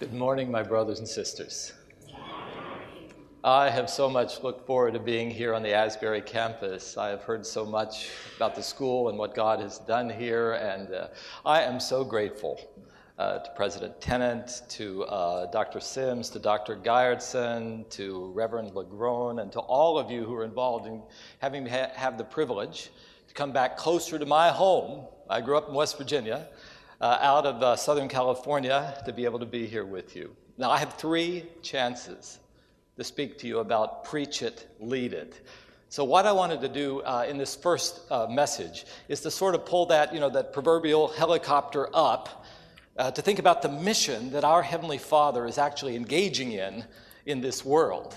Good morning, my brothers and sisters. I have so much looked forward to being here on the Asbury campus. I have heard so much about the school and what God has done here, and uh, I am so grateful uh, to President Tennent, to uh, Dr. Sims, to Dr. Geyertson, to Reverend Legron, and to all of you who are involved in having ha- have the privilege to come back closer to my home. I grew up in West Virginia, uh, out of uh, Southern California, to be able to be here with you. Now, I have three chances to speak to you about preach it, lead it. So, what I wanted to do uh, in this first uh, message is to sort of pull that, you know, that proverbial helicopter up uh, to think about the mission that our Heavenly Father is actually engaging in in this world.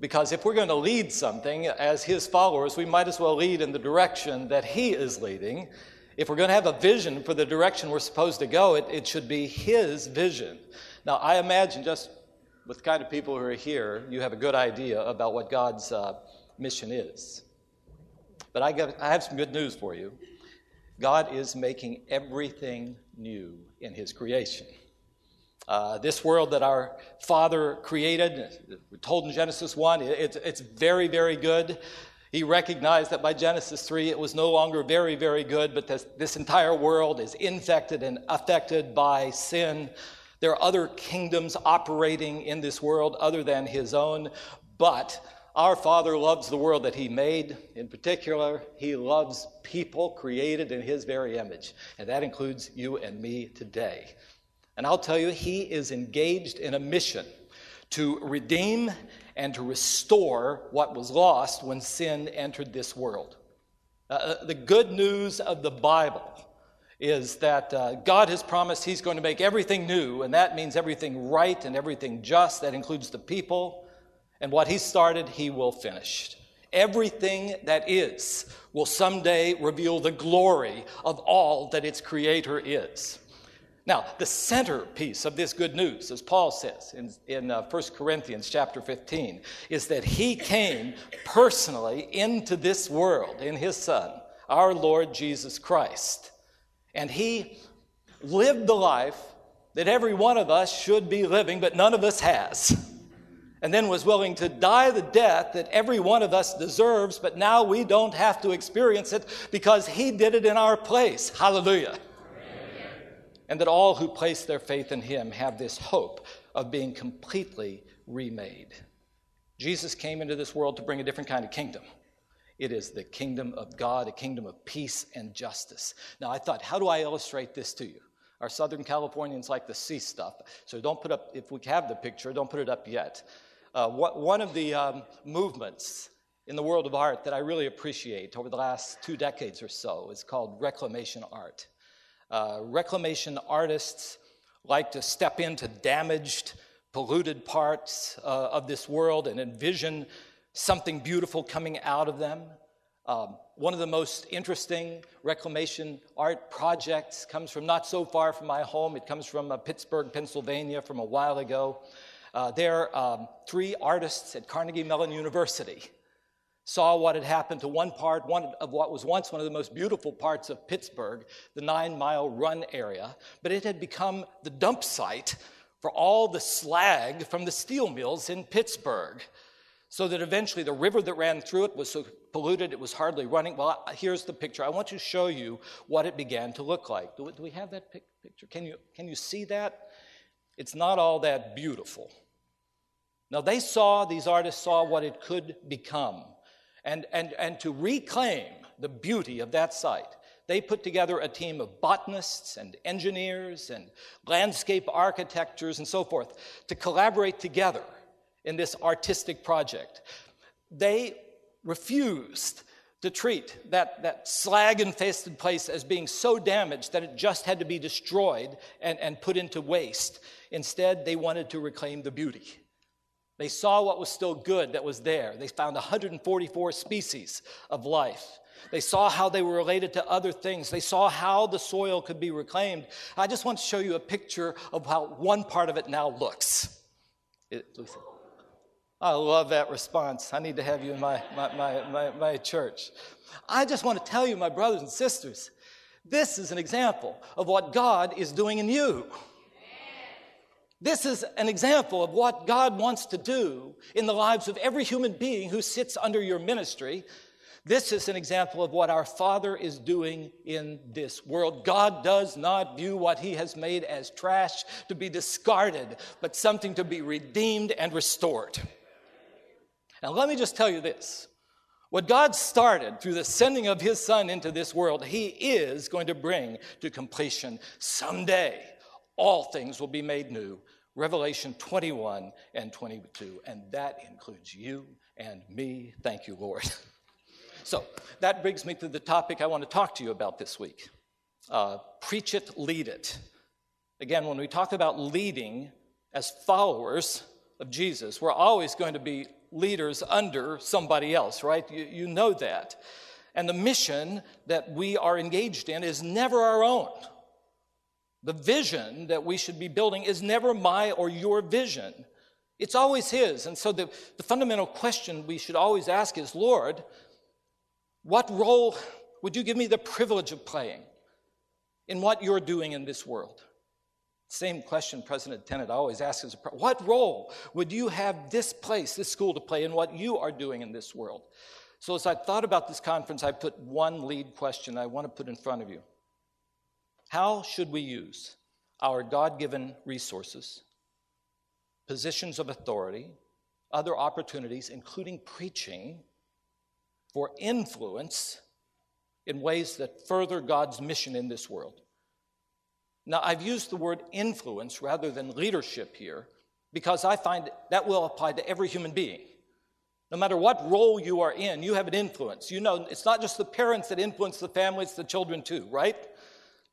Because if we're going to lead something as His followers, we might as well lead in the direction that He is leading. If we're going to have a vision for the direction we're supposed to go, it, it should be His vision. Now, I imagine just with the kind of people who are here, you have a good idea about what God's uh, mission is. But I, got, I have some good news for you. God is making everything new in His creation. Uh, this world that our Father created, we're told in Genesis 1, it, it's very, very good. He recognized that by Genesis 3, it was no longer very, very good, but this, this entire world is infected and affected by sin. There are other kingdoms operating in this world other than his own, but our Father loves the world that He made. In particular, He loves people created in His very image, and that includes you and me today. And I'll tell you, He is engaged in a mission to redeem and to restore what was lost when sin entered this world. Uh, the good news of the Bible is that uh, God has promised He's going to make everything new, and that means everything right and everything just. That includes the people. And what He started, He will finish. Everything that is will someday reveal the glory of all that its Creator is. Now, the centerpiece of this good news, as Paul says in, in uh, 1 Corinthians chapter 15, is that he came personally into this world in his Son, our Lord Jesus Christ. And he lived the life that every one of us should be living, but none of us has. And then was willing to die the death that every one of us deserves, but now we don't have to experience it because he did it in our place. Hallelujah. And that all who place their faith in him have this hope of being completely remade. Jesus came into this world to bring a different kind of kingdom. It is the kingdom of God, a kingdom of peace and justice. Now, I thought, how do I illustrate this to you? Our Southern Californians like to see stuff, so don't put up, if we have the picture, don't put it up yet. Uh, what, one of the um, movements in the world of art that I really appreciate over the last two decades or so is called reclamation art. Uh, reclamation artists like to step into damaged, polluted parts uh, of this world and envision something beautiful coming out of them. Um, one of the most interesting reclamation art projects comes from not so far from my home. It comes from uh, Pittsburgh, Pennsylvania, from a while ago. Uh, there, um, three artists at Carnegie Mellon University saw what had happened to one part one of what was once one of the most beautiful parts of Pittsburgh, the Nine Mile Run area, but it had become the dump site for all the slag from the steel mills in Pittsburgh so that eventually the river that ran through it was so polluted it was hardly running. Well, here's the picture. I want to show you what it began to look like. Do, we have that picture? Can you, can you see that? It's not all that beautiful. Now, they saw, these artists saw what it could become. And, and, and to reclaim the beauty of that site, they put together a team of botanists and engineers and landscape architectures and so forth to collaborate together in this artistic project. They refused to treat that, that slag infested place as being so damaged that it just had to be destroyed and, and put into waste. Instead, they wanted to reclaim the beauty. They saw what was still good that was there. They found 144 species of life. They saw how they were related to other things. They saw how the soil could be reclaimed. I just want to show you a picture of how one part of it now looks. It, I love that response. I need to have you in my, my, my, my, my church. I just want to tell you, my brothers and sisters, this is an example of what God is doing in you. This is an example of what God wants to do in the lives of every human being who sits under your ministry. This is an example of what our Father is doing in this world. God does not view what He has made as trash to be discarded, but something to be redeemed and restored. Now, let me just tell you this what God started through the sending of His Son into this world, He is going to bring to completion someday. All things will be made new. Revelation 21 and 22. And that includes you and me. Thank you, Lord. So that brings me to the topic I want to talk to you about this week uh, preach it, lead it. Again, when we talk about leading as followers of Jesus, we're always going to be leaders under somebody else, right? You, you know that. And the mission that we are engaged in is never our own. The vision that we should be building is never my or your vision. It's always His. And so the, the fundamental question we should always ask is Lord, what role would you give me the privilege of playing in what you're doing in this world? Same question President Tennent always asks is what role would you have this place, this school to play in what you are doing in this world? So, as I thought about this conference, I put one lead question I want to put in front of you. How should we use our God given resources, positions of authority, other opportunities, including preaching, for influence in ways that further God's mission in this world. Now, I've used the word influence rather than leadership here because I find that will apply to every human being. No matter what role you are in, you have an influence. You know, it's not just the parents that influence the family, it's the children too, right?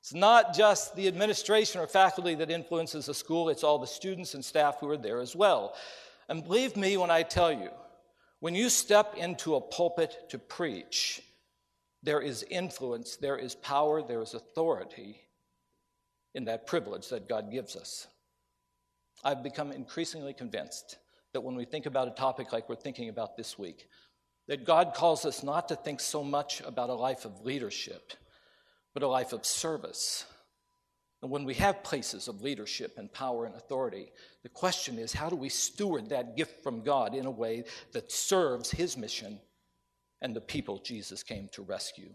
It's not just the administration or faculty that influences the school, it's all the students and staff who are there as well. And believe me when I tell you, when you step into a pulpit to preach, there is influence, there is power, there is authority in that privilege that God gives us. I've become increasingly convinced that when we think about a topic like we're thinking about this week, that God calls us not to think so much about a life of leadership, but a life of service and when we have places of leadership and power and authority, the question is how do we steward that gift from God in a way that serves His mission and the people Jesus came to rescue?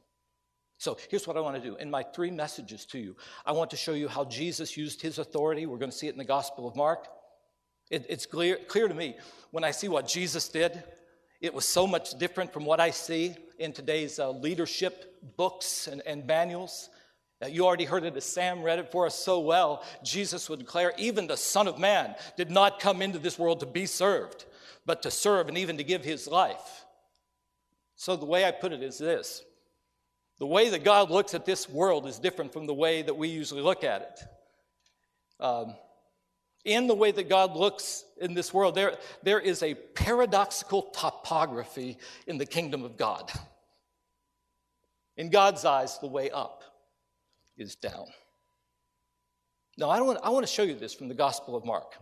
So here's what I want to do. In my three messages to you, I want to show you how Jesus used his authority. We're going to see it in the Gospel of Mark. It, it's clear, clear to me when I see what Jesus did, it was so much different from what I see in today's uh, leadership books and, and manuals. You already heard it as Sam read it for us so well. Jesus would declare, even the Son of Man did not come into this world to be served, but to serve and even to give his life. So the way I put it is this the way that God looks at this world is different from the way that we usually look at it. Um, in the way that God looks in this world, there, there is a paradoxical topography in the kingdom of God. In God's eyes, the way up is down. Now, I want, I want to show you this from the Gospel of Mark.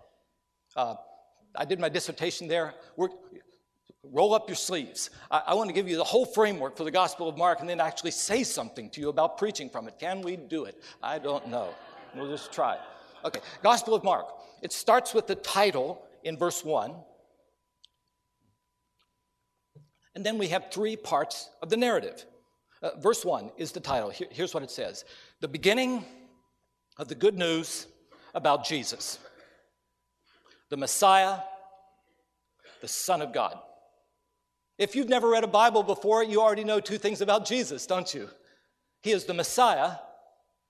Uh, I did my dissertation there. We're, roll up your sleeves. I, I want to give you the whole framework for the Gospel of Mark and then actually say something to you about preaching from it. Can we do it? I don't know. We'll just try. Okay, Gospel of Mark. It starts with the title in verse 1. And then we have three parts of the narrative. Uh, verse 1 is the title. Here, here's what it says The beginning of the good news about Jesus, the Messiah, the Son of God. If you've never read a Bible before, you already know two things about Jesus, don't you? He is the Messiah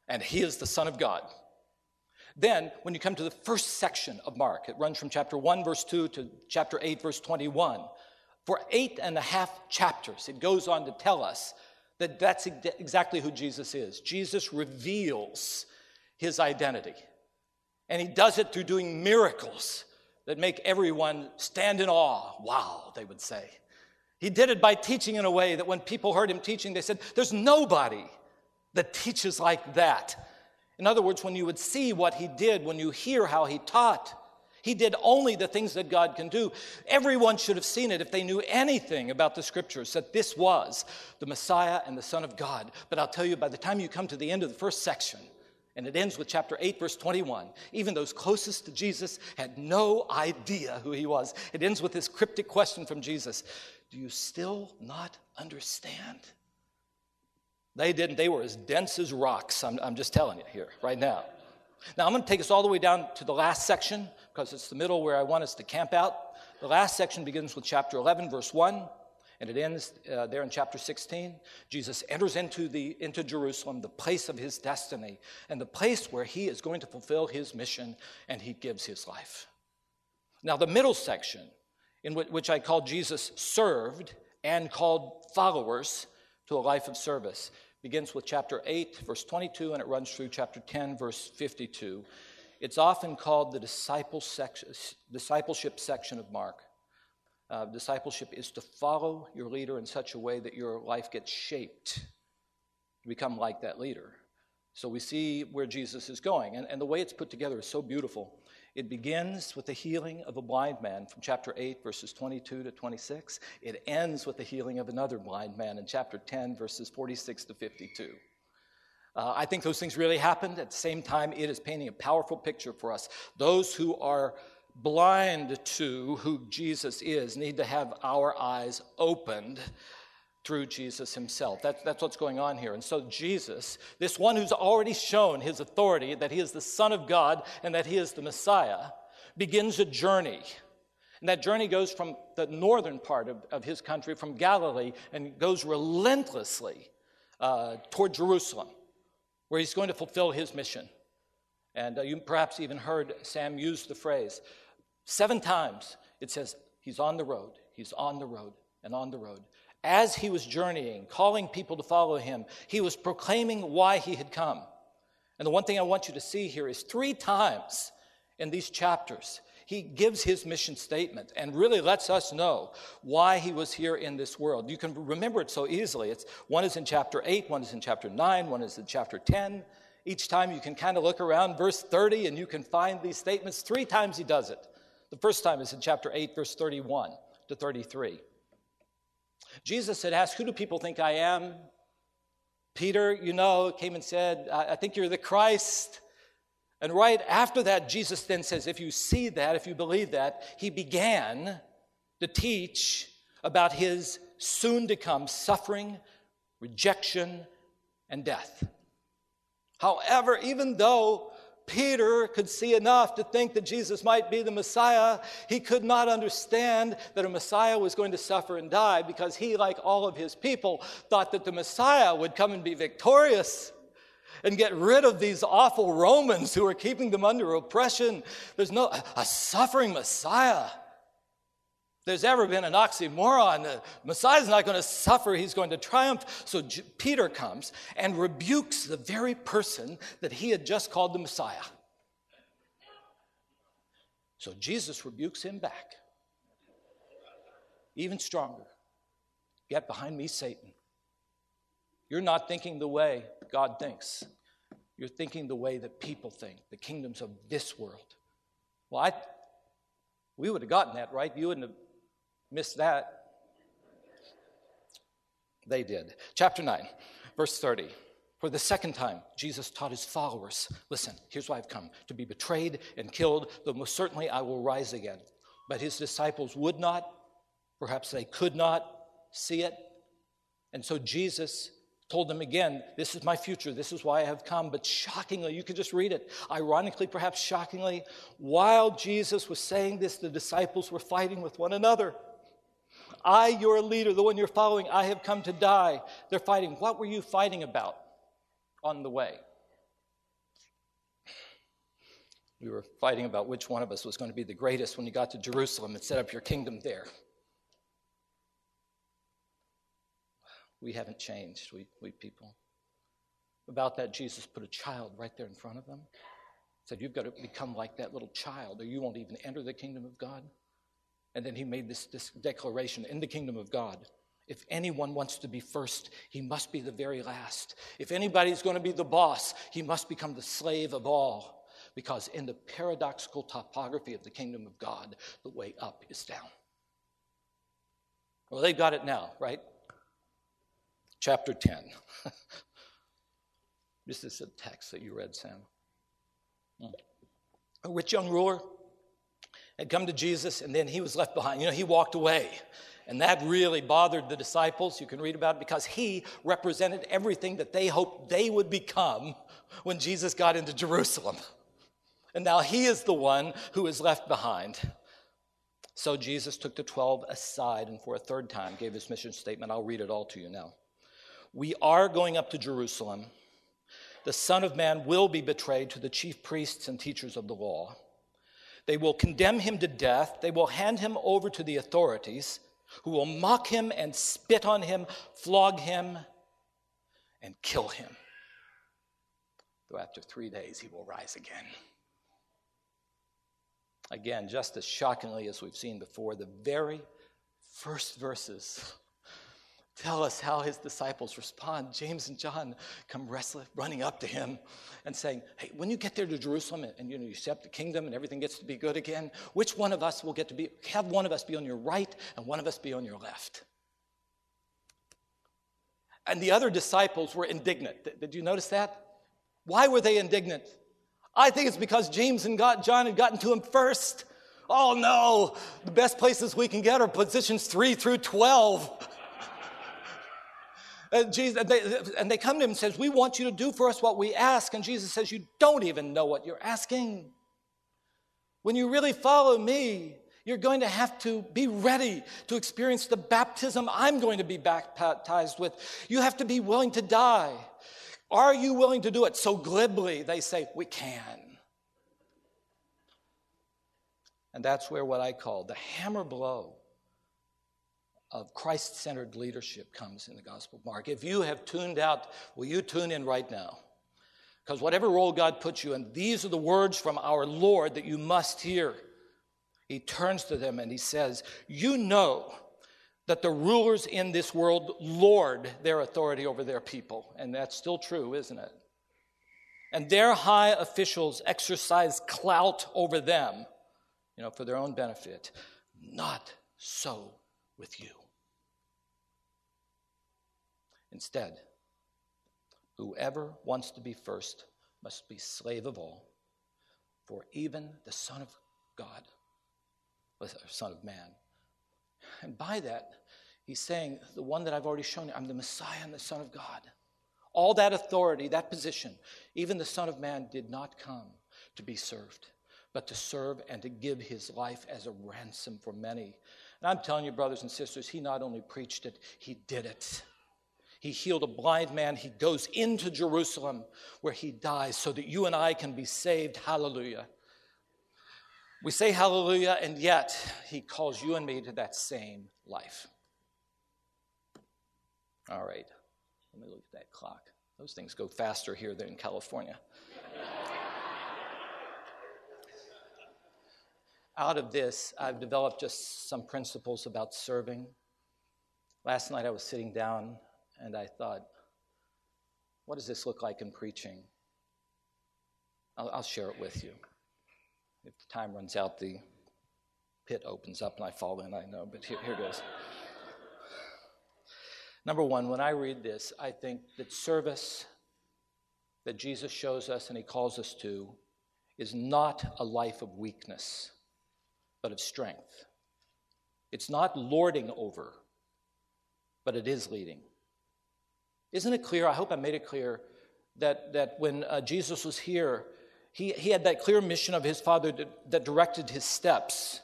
and he is the Son of God. Then, when you come to the first section of Mark, it runs from chapter 1, verse 2 to chapter 8, verse 21. For eight and a half chapters, it goes on to tell us that that's exactly who Jesus is. Jesus reveals his identity. And he does it through doing miracles that make everyone stand in awe. Wow, they would say. He did it by teaching in a way that when people heard him teaching, they said, There's nobody that teaches like that. In other words, when you would see what he did, when you hear how he taught, he did only the things that God can do. Everyone should have seen it if they knew anything about the scriptures that this was the Messiah and the Son of God. But I'll tell you, by the time you come to the end of the first section, And it ends with chapter 8, verse 21. Even those closest to Jesus had no idea who he was. It ends with this cryptic question from Jesus Do you still not understand? They didn't. They were as dense as rocks. I'm, I'm just telling you here, right now. Now, I'm going to take us all the way down to the last section because it's the middle where I want us to camp out. The last section begins with chapter 11, verse 1, and it ends uh, there in chapter 16. Jesus enters into, the, into Jerusalem, the place of his destiny, and the place where he is going to fulfill his mission, and he gives his life. Now, the middle section, in which, which I call Jesus served and called followers to a life of service, begins with chapter 8, verse 22, and it runs through chapter 10, verse 52. It's often called the disciple discipleship section of Mark. Uh, discipleship is to follow your leader in such a way that your life gets shaped to become like that leader. So we see where Jesus is going. And, and the way it's put together is so beautiful. It begins with the healing of a blind man from chapter 8, verses 22 to 26. It ends with the healing of another blind man in chapter 10, verses 46 to 52. Uh, I think those things really happened. At the same time, it is painting a powerful picture for us. Those who are blind to who Jesus is need to have our eyes opened through Jesus himself. That, that's what's going on here. And so, Jesus, this one who's already shown his authority, that he is the Son of God and that he is the Messiah, begins a journey. And that journey goes from the northern part of, of his country, from Galilee, and goes relentlessly uh, toward Jerusalem, where he's going to fulfill his mission. And uh, you perhaps even heard Sam use the phrase seven times it says, He's on the road, he's on the road, and on the road. As he was journeying, calling people to follow him, he was proclaiming why he had come. And the one thing I want you to see here is three times in these chapters, he gives his mission statement and really lets us know why he was here in this world. You can remember it so easily. It's one is in chapter 8, one is in chapter 9, one is in chapter 10. Each time you can kind of look around verse 30 and you can find these statements. Three times he does it. The first time is in chapter 8, verse 31 to 33. Jesus had asked, Who do people think I am? Peter, you know, came and said, I think you're the Christ. And right after that, Jesus then says, If you see that, if you believe that, he began to teach about his soon to come suffering, rejection, and death. However, even though Peter could see enough to think that Jesus might be the Messiah. He could not understand that a Messiah was going to suffer and die because he, like all of his people, thought that the Messiah would come and be victorious and get rid of these awful Romans who were keeping them under oppression. There's no a suffering Messiah there's ever been an oxymoron. The Messiah's not going to suffer, he's going to triumph. So J- Peter comes and rebukes the very person that he had just called the Messiah. So Jesus rebukes him back. Even stronger. Get behind me, Satan. You're not thinking the way God thinks. You're thinking the way that people think, the kingdoms of this world. Well, I, we would have gotten that right. You wouldn't have Missed that. They did. Chapter 9, verse 30. For the second time, Jesus taught his followers listen, here's why I've come to be betrayed and killed, though most certainly I will rise again. But his disciples would not, perhaps they could not see it. And so Jesus told them again, This is my future. This is why I have come. But shockingly, you could just read it. Ironically, perhaps shockingly, while Jesus was saying this, the disciples were fighting with one another. I, your leader, the one you're following, I have come to die. They're fighting. What were you fighting about on the way? We were fighting about which one of us was going to be the greatest when you got to Jerusalem and set up your kingdom there. We haven't changed, we, we people. About that, Jesus put a child right there in front of them. Said, You've got to become like that little child, or you won't even enter the kingdom of God. And then he made this, this declaration in the kingdom of God. If anyone wants to be first, he must be the very last. If anybody's going to be the boss, he must become the slave of all. Because in the paradoxical topography of the kingdom of God, the way up is down. Well, they've got it now, right? Chapter 10. This is the text that you read, Sam. Hmm. A rich young ruler had come to Jesus, and then he was left behind. You know, he walked away. And that really bothered the disciples. You can read about it because he represented everything that they hoped they would become when Jesus got into Jerusalem. And now he is the one who is left behind. So Jesus took the 12 aside and for a third time gave his mission statement. I'll read it all to you now. We are going up to Jerusalem. The Son of Man will be betrayed to the chief priests and teachers of the law. They will condemn him to death. They will hand him over to the authorities, who will mock him and spit on him, flog him, and kill him. Though after three days he will rise again. Again, just as shockingly as we've seen before, the very first verses tell us how his disciples respond. James and John come wrestling, running up to him and saying, Hey, when you get there to Jerusalem and, and you know you set the kingdom and everything gets to be good again, which one of us will get to be have one of us be on your right and one of us be on your left? And the other disciples were indignant. Did you notice that? Why were they indignant? I think it's because James and God, John had gotten to him first. Oh no, the best places we can get are positions 3 through 12. And, Jesus, and, they, and they come to him and says, we want you to do for us what we ask. And Jesus says, you don't even know what you're asking. When you really follow me, you're going to have to be ready to experience the baptism I'm going to be baptized with. You have to be willing to die. Are you willing to do it? So glibly, they say, We can. And that's where what I call the hammer blow of Christ centered leadership comes in the Gospel of Mark. If you have tuned out, will you tune in right now? Because whatever role God puts you in, these are the words from our Lord that you must hear. He turns to them and he says, You know that the rulers in this world lord their authority over their people. And that's still true, isn't it? And their high officials exercise clout over them, you know, for their own benefit. Not so with you. Instead, whoever wants to be first must be slave of all, for even the Son of God, was a Son of Man. And by that, he's saying, the one that I've already shown you, I'm the Messiah and the Son of God. All that authority, that position, even the Son of Man did not come to be served, but to serve and to give his life as a ransom for many. And I'm telling you, brothers and sisters, he not only preached it, he did it. He healed a blind man. He goes into Jerusalem where he dies so that you and I can be saved. Hallelujah. We say hallelujah, and yet he calls you and me to that same life. All right, let me look at that clock. Those things go faster here than in California. Out of this, I've developed just some principles about serving. Last night I was sitting down and I thought, what does this look like in preaching? I'll, I'll share it with you. If the time runs out, the pit opens up and I fall in, I know, but here, here goes. Number one, when I read this, I think that service that Jesus shows us and he calls us to is not a life of weakness, but of strength. It's not lording over, but it is leading. Isn't it clear? I hope I made it clear that, that when uh, Jesus was here, he, he had that clear mission of his Father that, that directed his steps.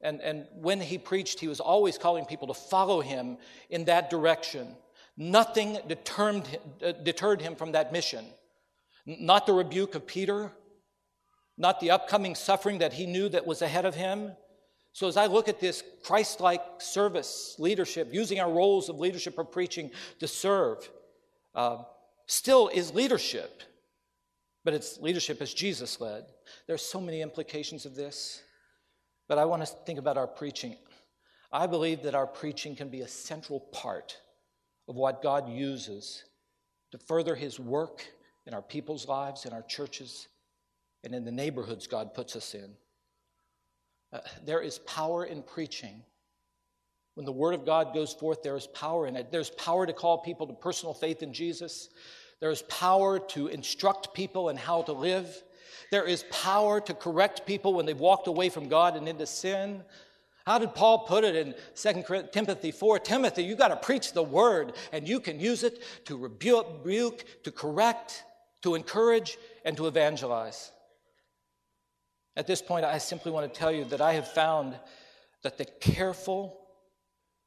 And, and when he preached, he was always calling people to follow him in that direction. Nothing uh, deterred him from that mission. Not the rebuke of Peter, not the upcoming suffering that he knew that was ahead of him, so, as I look at this Christ like service, leadership, using our roles of leadership or preaching to serve, uh, still is leadership, but it's leadership as Jesus led. There's so many implications of this, but I want to think about our preaching. I believe that our preaching can be a central part of what God uses to further His work in our people's lives, in our churches, and in the neighborhoods God puts us in. Uh, there is power in preaching. When the word of God goes forth, there is power in it. There's power to call people to personal faith in Jesus. There is power to instruct people in how to live. There is power to correct people when they've walked away from God and into sin. How did Paul put it in 2 Timothy 4? Timothy, you've got to preach the word, and you can use it to rebuke, to correct, to encourage, and to evangelize. At this point, I simply want to tell you that I have found that the careful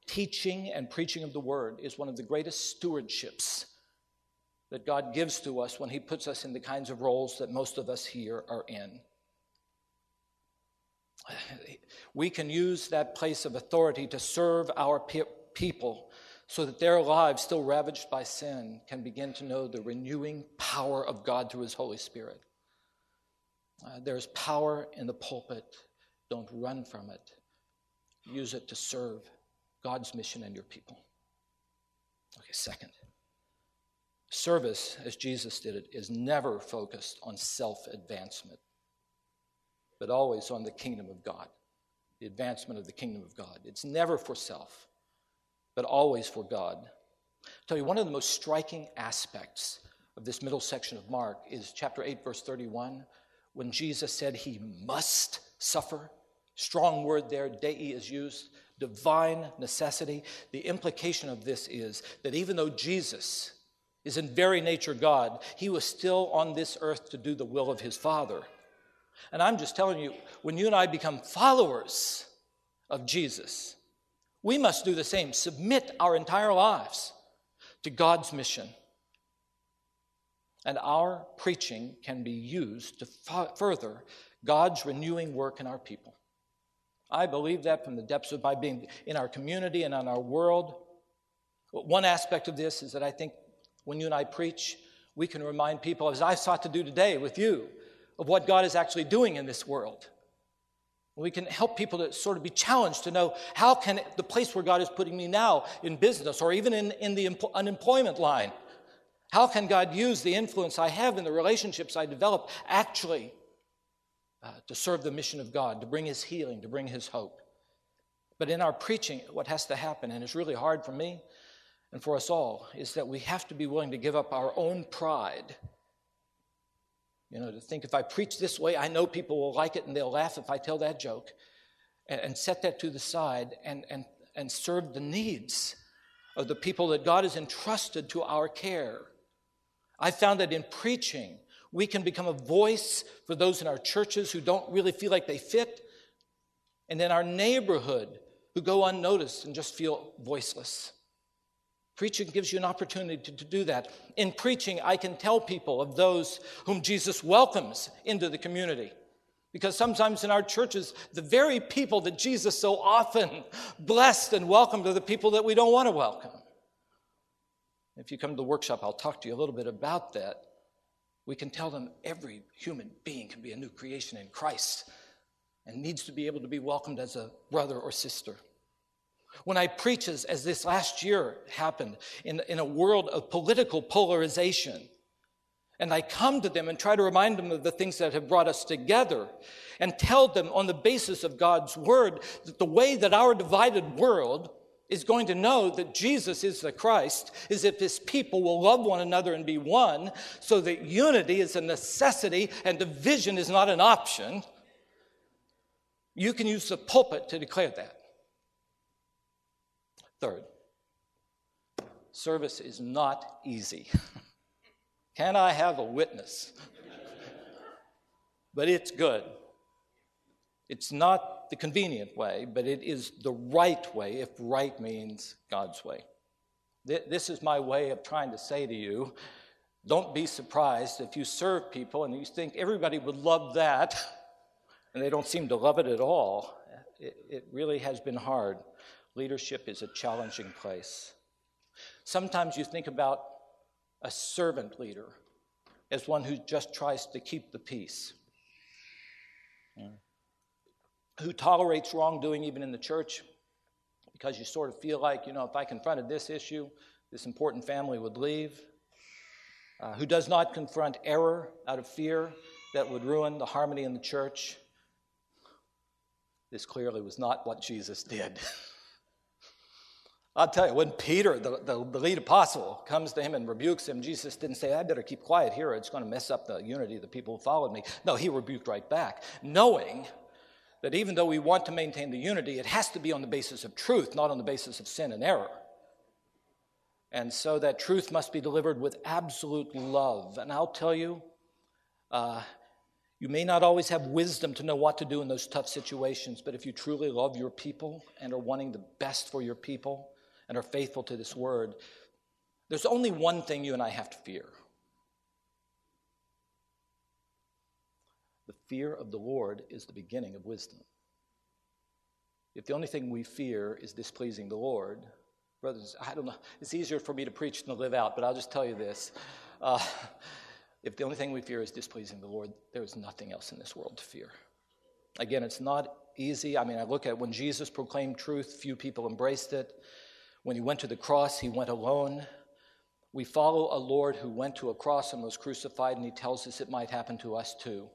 teaching and preaching of the word is one of the greatest stewardships that God gives to us when He puts us in the kinds of roles that most of us here are in. We can use that place of authority to serve our pe- people so that their lives, still ravaged by sin, can begin to know the renewing power of God through His Holy Spirit. Uh, there's power in the pulpit. Don't run from it. Use it to serve God's mission and your people. Okay, second. Service, as Jesus did it, is never focused on self advancement, but always on the kingdom of God, the advancement of the kingdom of God. It's never for self, but always for God. I'll tell you, one of the most striking aspects of this middle section of Mark is chapter 8, verse 31, when Jesus said he must suffer. Strong word there, dei is used, divine necessity. The implication of this is that even though Jesus is in very nature God, he was still on this earth to do the will of his Father. And I'm just telling you, when you and I become followers of Jesus, we must do the same. Submit our entire lives to God's mission. And our preaching can be used to f- further God's renewing work in our people. I believe that from the depths of my being in our community and in our world. One aspect of this is that I think when you and I preach, we can remind people, as I sought to do today with you, of what God is actually doing in this world. We can help people to sort of be challenged to know how can the place where God is putting me now in business or even in, in the unemployment line, how can God use the influence I have in the relationships I develop actually uh, to serve the mission of God, to bring His healing, to bring His hope? But in our preaching, what has to happen, and it's really hard for me, and for us all is that we have to be willing to give up our own pride. You know, to think if I preach this way, I know people will like it and they'll laugh if I tell that joke, and, and set that to the side and, and, and serve the needs of the people that God has entrusted to our care. I found that in preaching, we can become a voice for those in our churches who don't really feel like they fit, and in our neighborhood who go unnoticed and just feel voiceless. Preaching gives you an opportunity to, to, do that. In preaching, I can tell people of those whom Jesus welcomes into the community. Because sometimes in our churches, the very people that Jesus so often blessed and welcomed are the people that we don't want to welcome. If you come to the workshop, I'll talk to you a little bit about that. We can tell them every human being can be a new creation in Christ and needs to be able to be welcomed as a brother or sister. When I preach, as, as this last year happened, in, in a world of political polarization, and I come to them and try to remind them of the things that have brought us together and tell them on the basis of God's word that the way that our divided world is going to know that Jesus is the Christ is if his people will love one another and be one, so that unity is a necessity and division is not an option. You can use the pulpit to declare that. Third, service is not easy. Can I have a witness? but it's good. It's not the convenient way, but it is the right way, if right means God's way. This is my way of trying to say to you don't be surprised if you serve people and you think everybody would love that, and they don't seem to love it at all. It, it really has been hard leadership is a challenging place. Sometimes you think about a servant leader as one who just tries to keep the peace, who tolerates wrongdoing even in the church because you sort of feel like, you know, if I confronted this issue, this important family would leave, uh, who does not confront error out of fear that would ruin the harmony in the church. This clearly was not what Jesus did. I'll tell you, when Peter, the, the, the, lead apostle, comes to him and rebukes him, Jesus didn't say, I better keep quiet here. It's going to mess up the unity of the people who followed me. No, he rebuked right back, knowing that even though we want to maintain the unity, it has to be on the basis of truth, not on the basis of sin and error. And so that truth must be delivered with absolute love. And I'll tell you, uh, you may not always have wisdom to know what to do in those tough situations, but if you truly love your people and are wanting the best for your people and are faithful to this word, there's only one thing you and I have to fear the fear of the Lord is the beginning of wisdom. If the only thing we fear is displeasing the Lord, brothers, I don't know, it's easier for me to preach than to live out, but I'll just tell you this. Uh, if the only thing we fear is displeasing the Lord, there is nothing else in this world to fear. Again, it's not easy. I mean, I look at when Jesus proclaimed truth, few people embraced it. When he went to the cross, he went alone. We follow a Lord who went to a cross and was crucified, and he tells us it might happen to us too.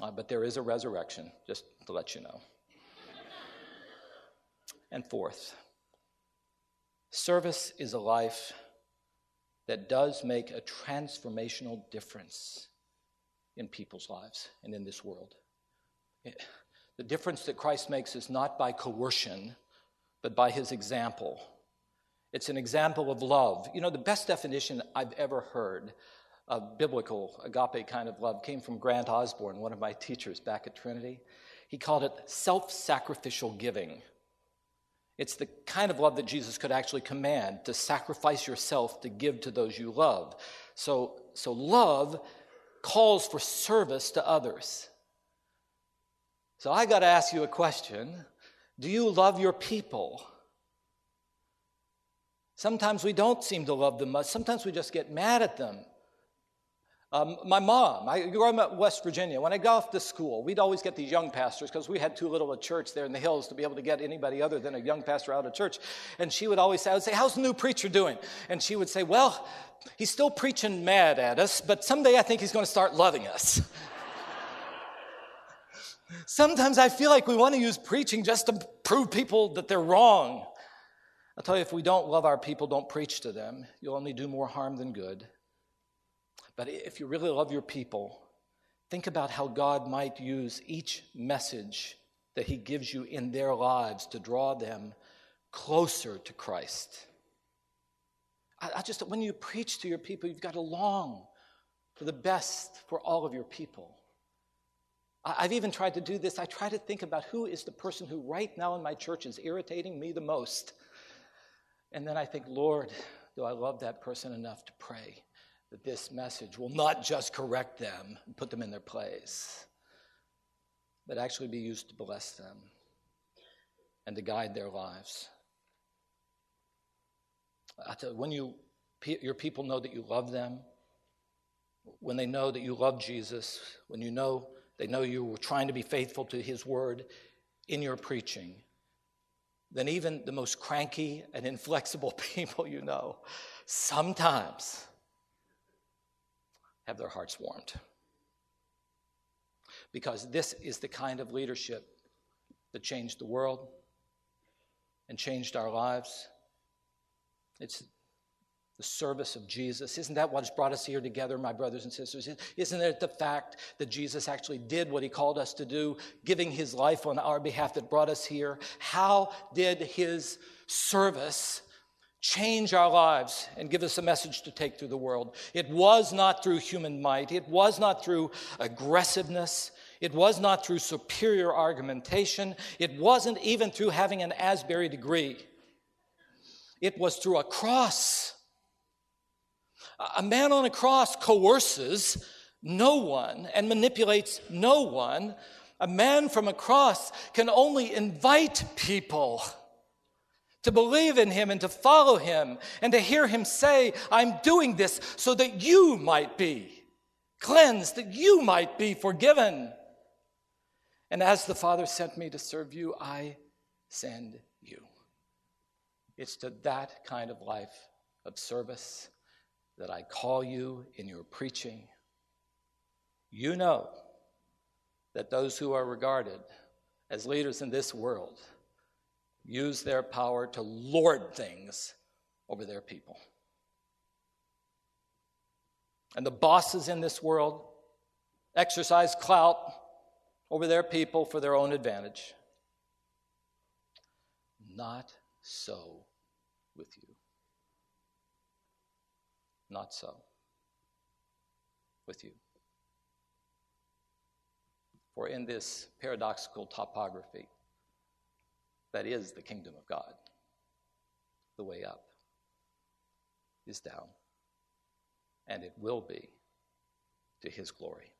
Uh, but there is a resurrection, just to let you know. and fourth, service is a life that does make a transformational difference in people's lives and in this world. the difference that Christ makes is not by coercion, but by his example. It's an example of love. You know, the best definition I've ever heard of biblical agape kind of love came from Grant Osborne, one of my teachers back at Trinity. He called it self sacrificial giving. It's the kind of love that Jesus could actually command to sacrifice yourself to give to those you love. So, so love calls for service to others. So I got to ask you a question Do you love your people? Sometimes we don't seem to love them much. Sometimes we just get mad at them. Um, my mom, I grew up in West Virginia. When I got off to school, we'd always get these young pastors because we had too little a church there in the hills to be able to get anybody other than a young pastor out of church. And she would always say, I would say, How's the new preacher doing? And she would say, Well, he's still preaching mad at us, but someday I think he's going to start loving us. Sometimes I feel like we want to use preaching just to prove people that they're wrong. I'll tell you, if we don't love our people, don't preach to them. You'll only do more harm than good. But if you really love your people, think about how God might use each message that He gives you in their lives to draw them closer to Christ. I, I just, when you preach to your people, you've got to long for the best for all of your people. I've even tried to do this. I try to think about who is the person who right now in my church is irritating me the most. And then I think, Lord, do I love that person enough to pray that this message will not just correct them and put them in their place, but actually be used to bless them and to guide their lives. I tell you, when you, your people know that you love them, when they know that you love Jesus, when you know they know you were trying to be faithful to his word in your preaching, then even the most cranky and inflexible people you know sometimes have their hearts warmed. Because this is the kind of leadership that changed the world and changed our lives. It's the service of Jesus. Isn't that what's brought us here together, my brothers and sisters? Isn't it the fact that Jesus actually did what he called us to do, giving his life on our behalf that brought us here? How did his service change our lives and give us a message to take through the world. It was not through human might, it was not through aggressiveness, it was not through superior argumentation, it wasn't even through having an Asbury degree. It was through a cross. A man on a cross coerces no one and manipulates no one. A man from a cross can only invite people to believe in him and to follow him and to hear him say, I'm doing this so that you might be cleansed, that you might be forgiven. And as the Father sent me to serve you, I send you. It's to that kind of life of service that I call you in your preaching. You know that those who are regarded as leaders in this world use their power to lord things over their people. And the bosses in this world exercise clout over their people for their own advantage. Not so with you. Not so with you. For in this paradoxical topography, that is the kingdom of God, the way up is down, and it will be to his glory.